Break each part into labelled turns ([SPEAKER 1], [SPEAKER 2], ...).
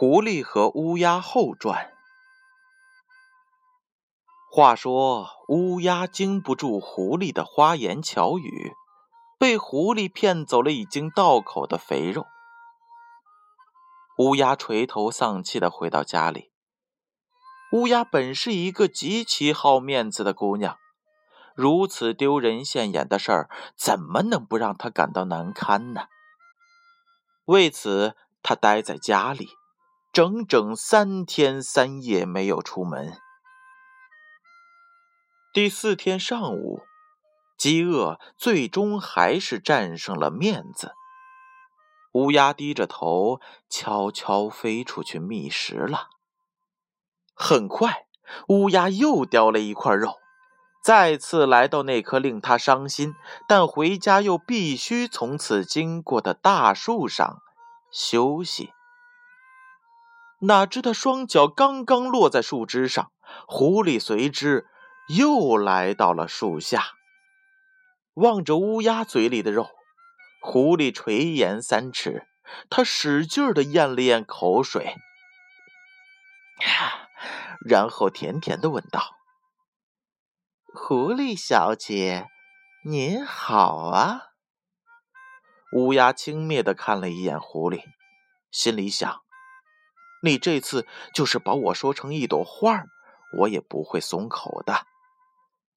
[SPEAKER 1] 狐狸和乌鸦后传。话说，乌鸦经不住狐狸的花言巧语，被狐狸骗走了已经到口的肥肉。乌鸦垂头丧气的回到家里。乌鸦本是一个极其好面子的姑娘，如此丢人现眼的事儿，怎么能不让她感到难堪呢？为此，她待在家里。整整三天三夜没有出门。第四天上午，饥饿最终还是战胜了面子。乌鸦低着头，悄悄飞出去觅食了。很快，乌鸦又叼了一块肉，再次来到那棵令他伤心但回家又必须从此经过的大树上休息。哪知他双脚刚刚落在树枝上，狐狸随之又来到了树下。望着乌鸦嘴里的肉，狐狸垂涎三尺，他使劲的咽了咽口水，然后甜甜的问道：“狐狸小姐，您好啊。”乌鸦轻蔑的看了一眼狐狸，心里想。你这次就是把我说成一朵花我也不会松口的。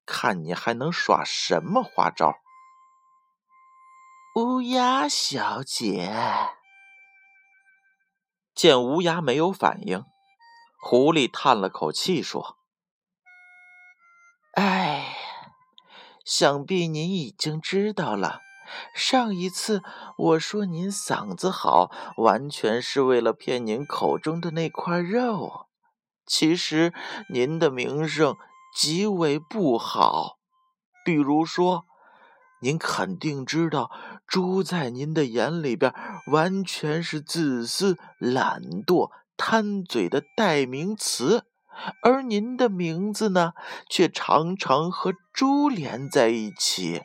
[SPEAKER 1] 看你还能耍什么花招？乌鸦小姐见乌鸦没有反应，狐狸叹了口气说：“哎，想必您已经知道了。”上一次我说您嗓子好，完全是为了骗您口中的那块肉。其实您的名声极为不好。比如说，您肯定知道，猪在您的眼里边完全是自私、懒惰、贪嘴的代名词，而您的名字呢，却常常和猪连在一起。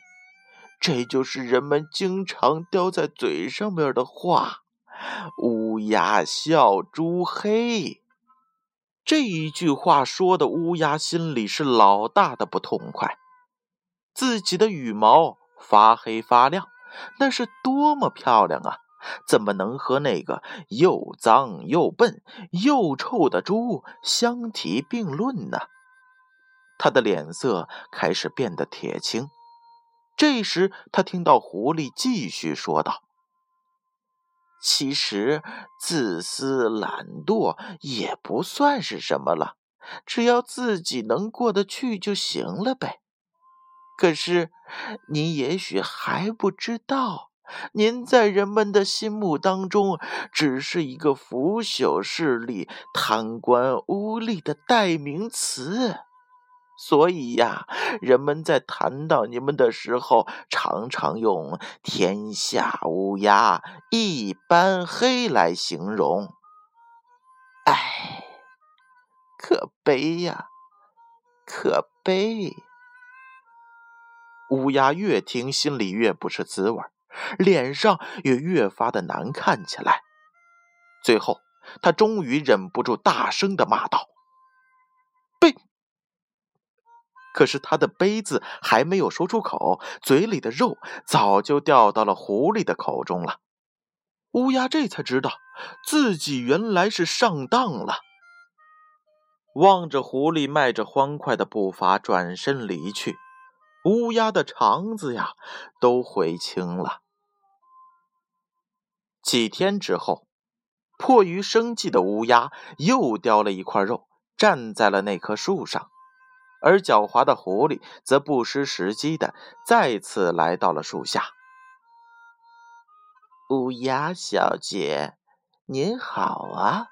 [SPEAKER 1] 这就是人们经常叼在嘴上面的话：“乌鸦笑猪黑。”这一句话说的乌鸦心里是老大的不痛快。自己的羽毛发黑发亮，那是多么漂亮啊！怎么能和那个又脏又笨又臭的猪相提并论呢？他的脸色开始变得铁青。这时，他听到狐狸继续说道：“其实，自私懒惰也不算是什么了，只要自己能过得去就行了呗。可是，您也许还不知道，您在人们的心目当中只是一个腐朽势力、贪官污吏的代名词。”所以呀，人们在谈到你们的时候，常常用“天下乌鸦一般黑”来形容。唉，可悲呀，可悲！乌鸦越听，心里越不是滋味脸上也越发的难看起来。最后，他终于忍不住，大声的骂道。可是他的杯子还没有说出口，嘴里的肉早就掉到了狐狸的口中了。乌鸦这才知道自己原来是上当了。望着狐狸迈着欢快的步伐转身离去，乌鸦的肠子呀都悔青了。几天之后，迫于生计的乌鸦又叼了一块肉，站在了那棵树上。而狡猾的狐狸则不失时机的再次来到了树下。乌鸦小姐，您好啊！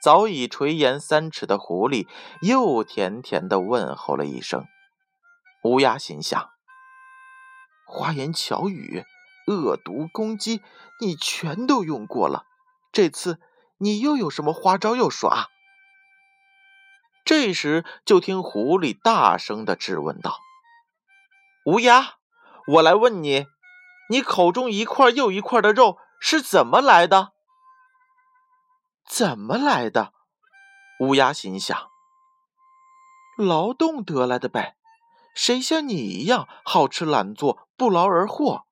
[SPEAKER 1] 早已垂涎三尺的狐狸又甜甜的问候了一声。乌鸦心想：花言巧语、恶毒攻击，你全都用过了，这次你又有什么花招要耍？这时，就听狐狸大声的质问道：“乌鸦，我来问你，你口中一块又一块的肉是怎么来的？”怎么来的？乌鸦心想：“劳动得来的呗，谁像你一样好吃懒做、不劳而获？”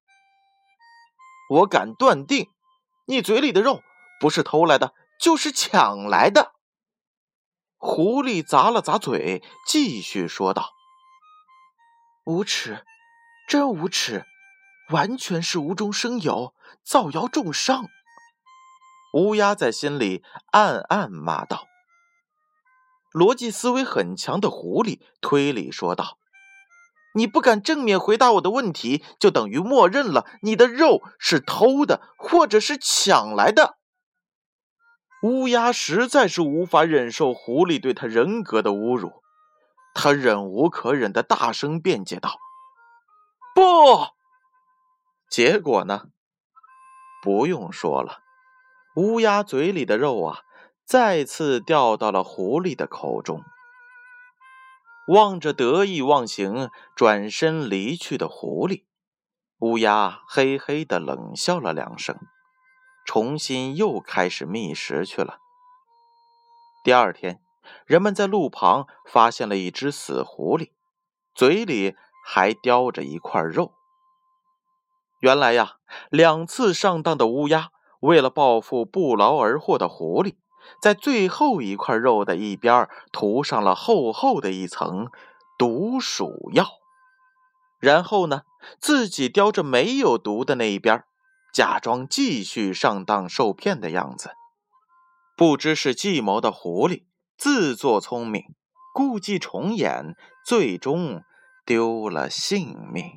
[SPEAKER 1] 我敢断定，你嘴里的肉不是偷来的，就是抢来的。狐狸咂了咂嘴，继续说道：“无耻，真无耻，完全是无中生有，造谣重伤。”乌鸦在心里暗暗骂道：“逻辑思维很强的狐狸推理说道：‘你不敢正面回答我的问题，就等于默认了你的肉是偷的，或者是抢来的。’”乌鸦实在是无法忍受狐狸对他人格的侮辱，他忍无可忍的大声辩解道：“不！”结果呢？不用说了。乌鸦嘴里的肉啊，再次掉到了狐狸的口中。望着得意忘形、转身离去的狐狸，乌鸦嘿嘿的冷笑了两声，重新又开始觅食去了。第二天，人们在路旁发现了一只死狐狸，嘴里还叼着一块肉。原来呀，两次上当的乌鸦。为了报复不劳而获的狐狸，在最后一块肉的一边涂上了厚厚的一层毒鼠药，然后呢，自己叼着没有毒的那一边，假装继续上当受骗的样子。不知是计谋的狐狸自作聪明，故伎重演，最终丢了性命。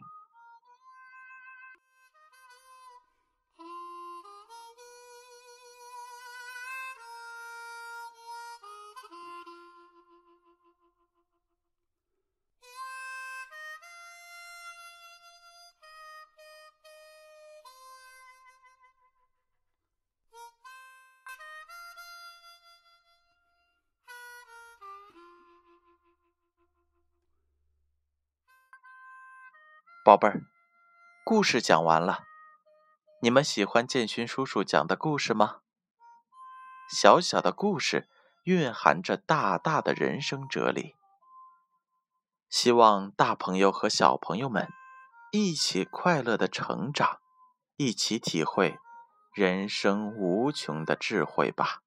[SPEAKER 1] 宝贝儿，故事讲完了。你们喜欢建勋叔叔讲的故事吗？小小的故事蕴含着大大的人生哲理。希望大朋友和小朋友们一起快乐的成长，一起体会人生无穷的智慧吧。